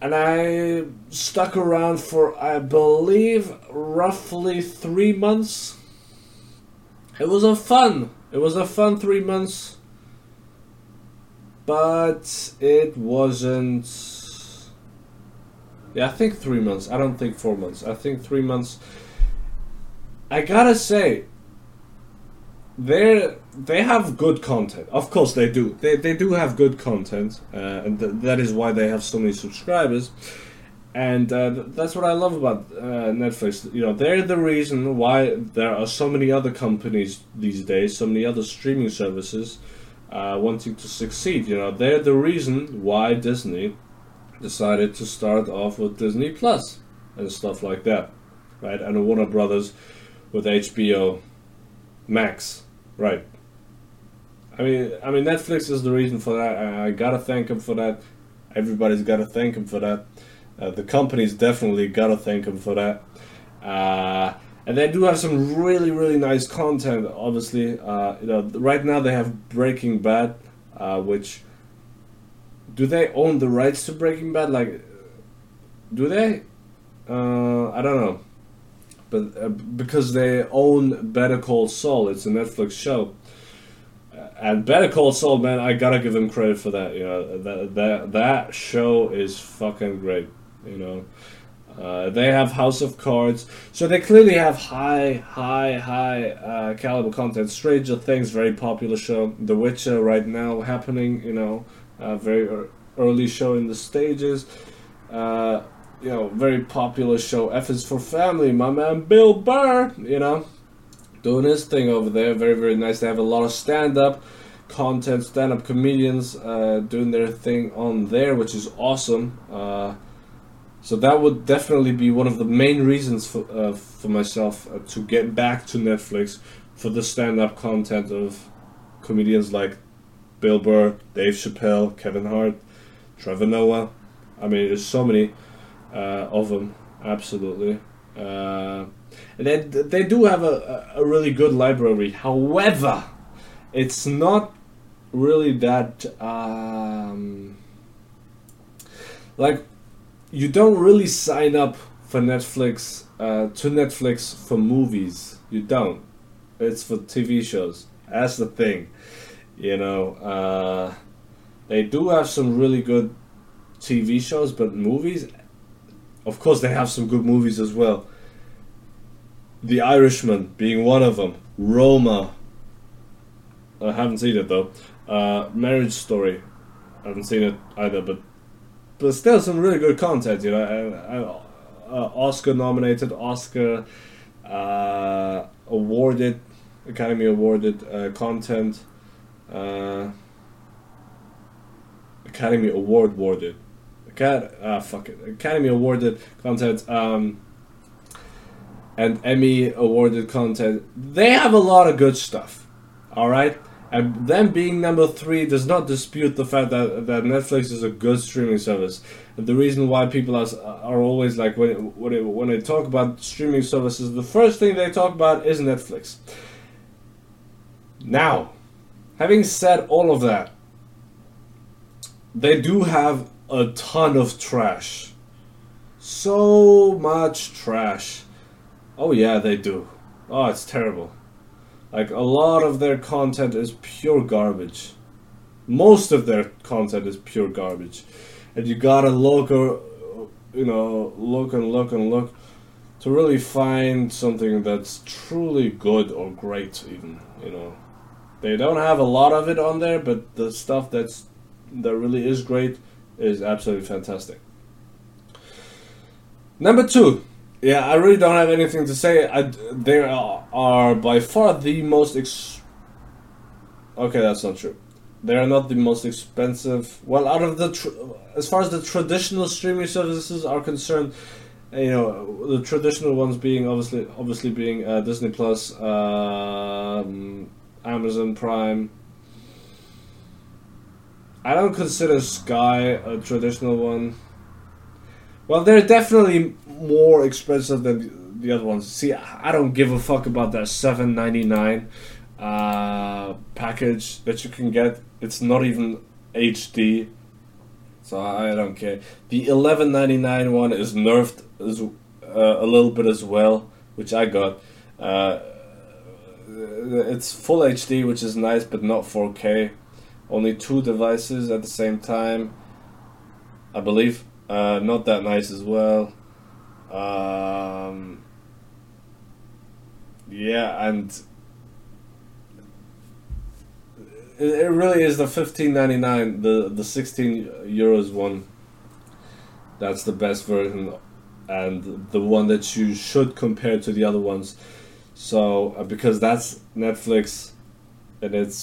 and I stuck around for I believe roughly three months. It was a fun. It was a fun three months but it wasn't. Yeah, I think three months. I don't think four months. I think three months. I gotta say, they they have good content. Of course, they do. They they do have good content, uh, and th- that is why they have so many subscribers. And uh, th- that's what I love about uh, Netflix. You know, they're the reason why there are so many other companies these days, so many other streaming services uh, wanting to succeed. You know, they're the reason why Disney decided to start off with Disney Plus and stuff like that, right? And Warner Brothers with HBO Max, right? I mean, I mean, Netflix is the reason for that. I, I gotta thank them for that. Everybody's gotta thank them for that. Uh, the company's definitely gotta thank them for that. Uh, and they do have some really really nice content. Obviously, uh, you know, right now they have Breaking Bad, uh, which do they own the rights to Breaking Bad? Like, do they? Uh, I don't know, but uh, because they own Better Call Saul, it's a Netflix show. And Better Call Saul, man, I gotta give them credit for that. You know, that that that show is fucking great. You know, uh, they have House of Cards, so they clearly have high, high, high uh, caliber content. Stranger Things, very popular show. The Witcher, right now happening. You know, uh, very early show in the stages. You know, very popular show. F is for Family. My man Bill Burr. You know, doing his thing over there. Very, very nice. They have a lot of stand up. content, stand-up comedians uh, doing their thing on there, which is awesome. Uh, so that would definitely be one of the main reasons for uh, for myself uh, to get back to Netflix for the stand-up content of comedians like Bill Burr, Dave Chappelle, Kevin Hart, Trevor Noah. I mean, there's so many uh, of them. Absolutely. Uh, and they, they do have a, a really good library. However, it's not really that um, like you don't really sign up for Netflix uh, to Netflix for movies. You don't. It's for TV shows. That's the thing. You know, uh, they do have some really good TV shows, but movies, of course, they have some good movies as well. The Irishman being one of them. Roma. I haven't seen it though. Uh, Marriage Story. I haven't seen it either, but but still some really good content. You know, uh, uh, Oscar nominated, Oscar uh, awarded, Academy awarded uh, content. Uh, Academy Award awarded. Acad- ah, fuck it. Academy awarded content. Um, and Emmy awarded content. They have a lot of good stuff. All right. And them being number three does not dispute the fact that, that Netflix is a good streaming service. The reason why people are, are always like, when, when, when they talk about streaming services, the first thing they talk about is Netflix. Now, having said all of that, they do have a ton of trash. So much trash. Oh, yeah, they do. Oh, it's terrible. Like a lot of their content is pure garbage. Most of their content is pure garbage, and you gotta look, or, you know, look and look and look to really find something that's truly good or great. Even you know, they don't have a lot of it on there, but the stuff that's that really is great is absolutely fantastic. Number two, yeah, I really don't have anything to say. I, they are, are by far the most. Ex- okay, that's not true. They are not the most expensive. Well, out of the tr- as far as the traditional streaming services are concerned, you know, the traditional ones being obviously obviously being uh, Disney Plus, um, Amazon Prime. I don't consider Sky a traditional one. Well, they're definitely more expensive than the other ones. See, I don't give a fuck about that seven ninety nine uh, package that you can get. It's not even HD, so I don't care. The eleven ninety nine one is nerfed as, uh, a little bit as well, which I got. Uh, it's full HD, which is nice, but not 4K. Only two devices at the same time, I believe. Uh, not that nice as well. Um, yeah, and it, it really is the fifteen ninety nine, the the sixteen euros one. That's the best version, and the one that you should compare to the other ones. So uh, because that's Netflix, and it's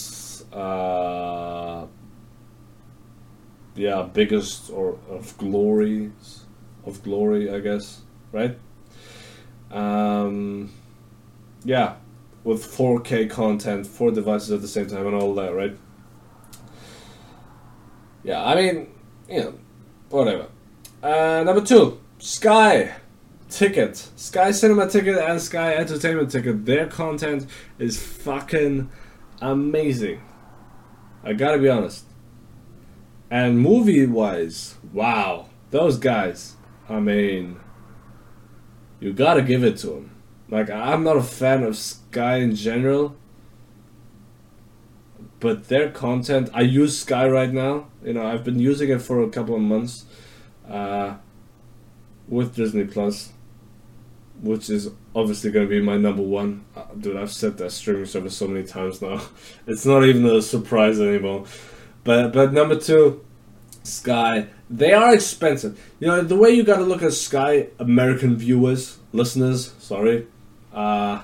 uh, yeah biggest or of glories of glory, I guess right? Um, yeah, with 4K content, four devices at the same time, and all that, right? Yeah, I mean, you know, whatever. Uh, number two, Sky Ticket, Sky Cinema Ticket, and Sky Entertainment Ticket. Their content is fucking amazing. I gotta be honest. And movie wise, wow, those guys. I mean, you gotta give it to them. Like I'm not a fan of Sky in general, but their content. I use Sky right now. You know, I've been using it for a couple of months, uh, with Disney Plus, which is obviously gonna be my number one. Uh, dude, I've said that streaming service so many times now. [laughs] It's not even a surprise anymore. But but number two, Sky. They are expensive. You know, the way you got to look at Sky, American viewers, listeners, sorry, uh,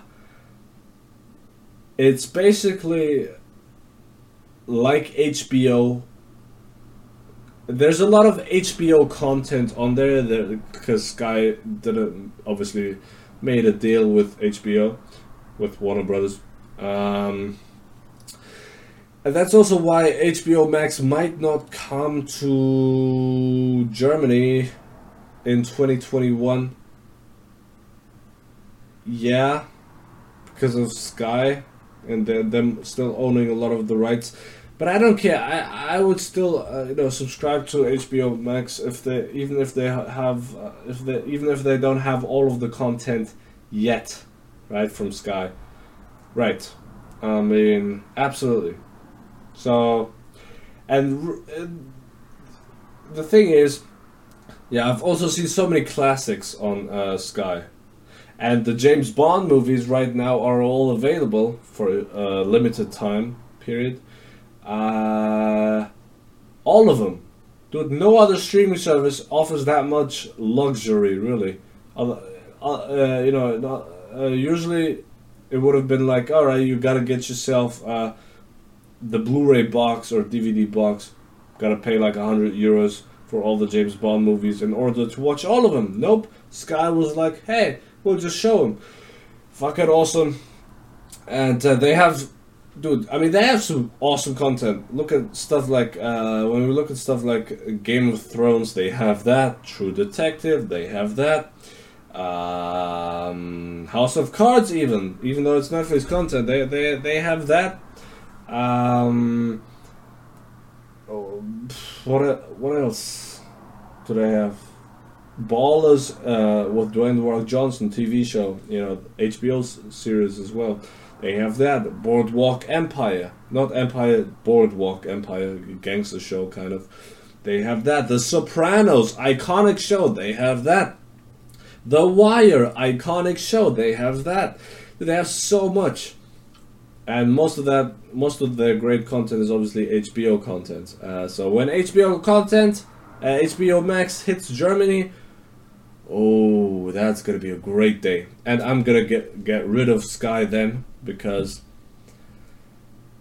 it's basically like HBO, there's a lot of HBO content on there because Sky didn't obviously made a deal with HBO, with Warner Brothers. Um, and that's also why HBO Max might not come to Germany in 2021. Yeah, because of Sky and them still owning a lot of the rights. But I don't care. I I would still uh, you know subscribe to HBO Max if they even if they have uh, if they even if they don't have all of the content yet, right from Sky, right. I mean, absolutely. So, and, the thing is, yeah, I've also seen so many classics on uh, Sky. And the James Bond movies right now are all available for a limited time period. Uh, all of them. Dude, no other streaming service offers that much luxury, really. Uh, uh, you know, uh, usually it would have been like, all right, you gotta get yourself uh, the Blu-ray box or DVD box. Gotta pay like hundred euros for all the James Bond movies in order to watch all of them. Nope. Sky was like, hey, we'll just show them. Fucking awesome. And uh, they have, dude. I mean, they have some awesome content. Look at stuff like uh, when we look at stuff like Game of Thrones, they have that. True Detective, they have that. Um, House of Cards, even even though it's Netflix content, they they they have that. Um, oh, what what else do they have? Ballers uh, with Dwayne Rock Johnson TV show, you know HBO series as well. They have that Boardwalk Empire, not Empire Boardwalk Empire, gangster show kind of. They have that. The Sopranos, iconic show. They have that. The Wire, iconic show. They have that. They have so much, and most of that, most of their great content is obviously HBO content. Uh, so when HBO content, uh, HBO Max hits Germany, oh, that's gonna be a great day. And I'm gonna get get rid of Sky then because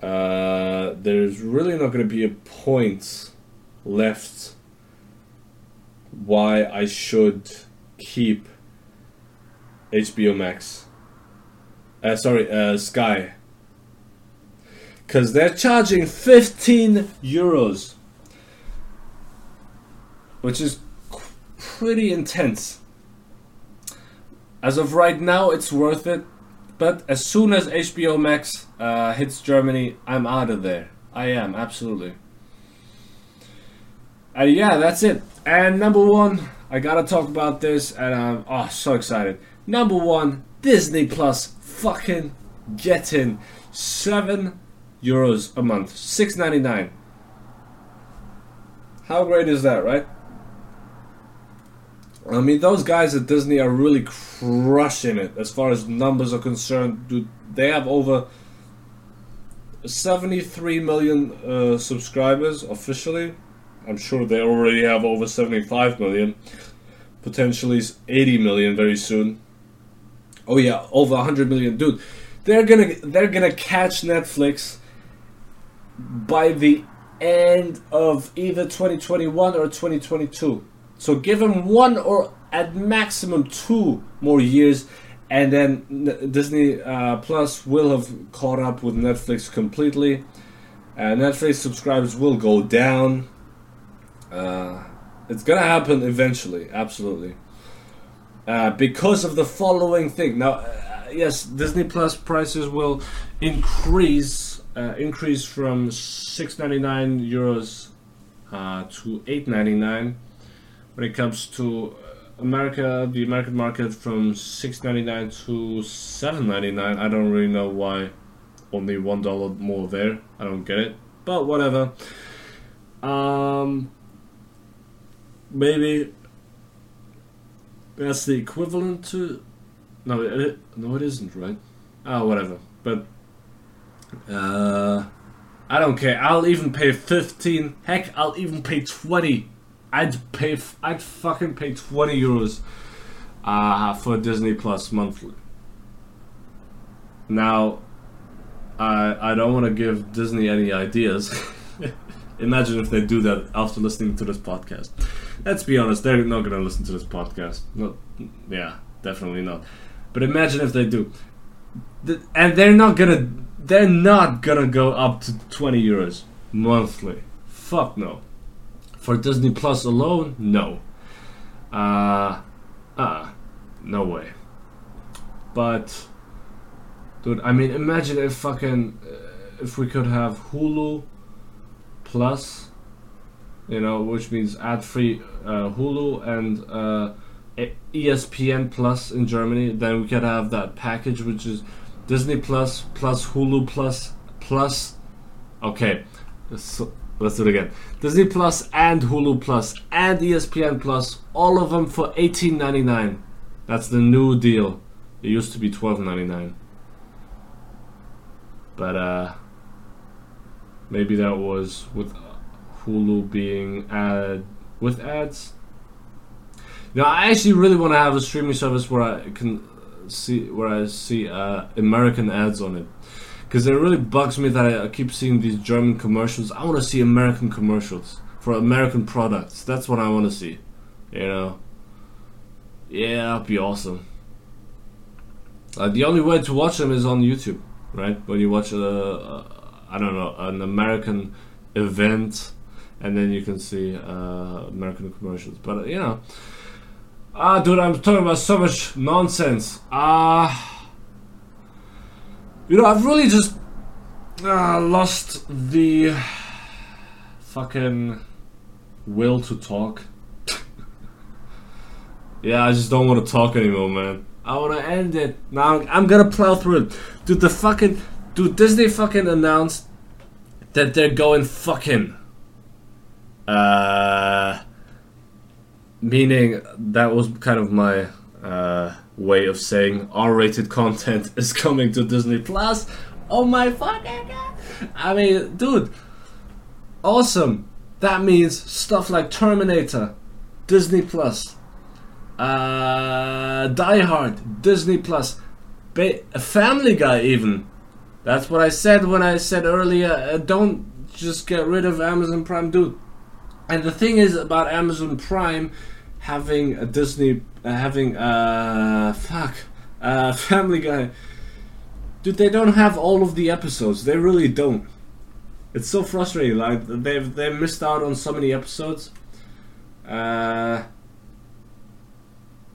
uh, there's really not gonna be a point left why I should keep HBO Max. Uh, sorry, uh, Sky. Because they're charging 15 euros. Which is pretty intense. As of right now, it's worth it. But as soon as HBO Max uh, hits Germany, I'm out of there. I am, absolutely. And uh, yeah, that's it. And number one, I gotta talk about this, and I'm oh so excited. Number one, Disney Plus fucking getting seven euros a month, six ninety nine. How great is that, right? I mean, those guys at Disney are really crushing it as far as numbers are concerned. Dude, they have over 73 million uh, subscribers officially. I'm sure they already have over 75 million, potentially 80 million very soon. Oh yeah, over 100 million, dude. They're gonna they're gonna catch Netflix by the end of either 2021 or 2022. So give them one or at maximum two more years, and then Disney uh, Plus will have caught up with Netflix completely. Uh, Netflix subscribers will go down uh, it's gonna happen eventually, absolutely. Uh, because of the following thing. Now, uh, yes, Disney Plus prices will increase, uh, increase from six ninety nine euros to eight ninety nine. When it comes to America, the American market from six ninety nine to seven ninety nine. I don't really know why only one dollar more there. I don't get it, but whatever. Um, maybe that's the equivalent to. No, it, no, it isn't, right? Oh, whatever. But uh, I don't care. I'll even pay fifteen. Heck, I'll even pay twenty. I'd pay. I'd fucking pay twenty euros uh, for Disney Plus monthly. Now, I I don't want to give Disney any ideas. [laughs] Imagine if they do that after listening to this podcast. Let's be honest, they're not gonna listen to this podcast. Not, yeah, definitely not. But imagine if they do, and they're not gonna, they're not gonna go up to twenty euros monthly. Fuck no. For Disney Plus alone, no. Uh, uh, no way. But, dude, I mean, imagine if fucking, uh, if we could have Hulu Plus, you know, which means ad-free uh, Hulu and uh, ESPN Plus in Germany, then we could have that package, which is Disney Plus plus Hulu Plus plus. Okay, so let's do it again. Disney Plus and Hulu Plus and ESPN Plus, all of them for eighteen ninety nine. That's the new deal. It used to be twelve ninety nine. But uh, maybe that was with Hulu being ad with ads. No, I actually really want to have a streaming service where I can see where I see uh, American ads on it, because it really bugs me that I, keep seeing these German commercials. I want to see American commercials for American products. That's what I want to see. You know. Yeah, that'd be awesome. Uh, the only way to watch them is on YouTube, right? When you watch a, a I don't know, an American event, and then you can see uh, American commercials. But uh, you know, ah, dude, I'm talking about so much nonsense. Ah, you know, I've really just uh, lost the fucking will to talk. [laughs] yeah, I just don't want to talk anymore, man. I want to end it. Now I'm gonna plow through it. Dude, the fucking. Dude, Disney fucking announced that they're going fucking. Uh. Meaning, that was kind of my uh, way of saying R rated content [laughs] is coming to Disney Plus. Oh my fucking god! I mean, dude. Awesome. That means stuff like Terminator, Disney Plus, uh, Die Hard, Disney Plus, ba- Family Guy, even. That's what I said when I said earlier. Uh, don't just get rid of Amazon Prime, dude. And the thing is about Amazon Prime having a Disney, uh, having uh, fuck, uh, [laughs] Family Guy. Dude, they don't have all of the episodes. They really don't. It's so frustrating. Like they've they missed out on so many episodes. Uh,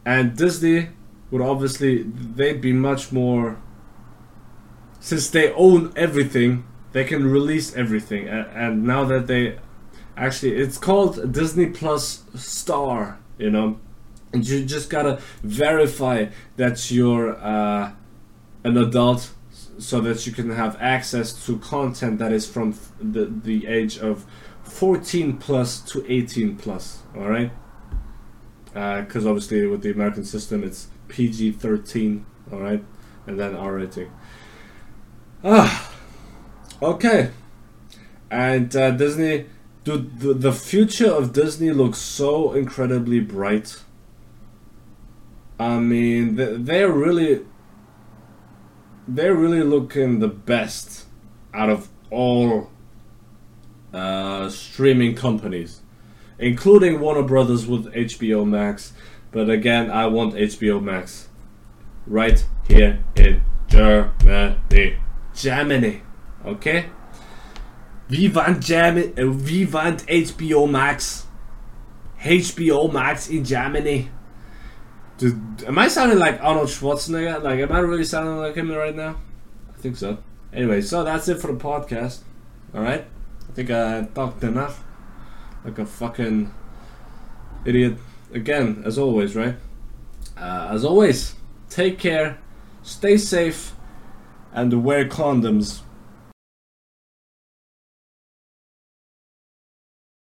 and Disney would obviously they'd be much more since they own everything they can release everything and, and now that they actually it's called disney plus star you know and you just gotta verify that you're uh, an adult so that you can have access to content that is from the, the age of 14 plus to 18 plus all right because obviously with the American system it's PG 13, all right, and then R rating. Ah, okay. And uh, Disney, dude, the, the future of Disney looks so incredibly bright. I mean, they- they're really, they're really looking the best out of all uh, streaming companies including Warner Brothers with HBO Max. But again, I want HBO Max right here in Germany. Germany, okay? We want Germany. Uh, we want HBO Max. HBO Max in Germany. Dude, am I sounding like Arnold Schwarzenegger? Like, am I really sounding like him right now? I think so. Anyway, so that's it for the podcast. All right. I think I talked enough like a fucking idiot. Again, as always, right? Uh, as always, take care, stay safe, and wear condoms.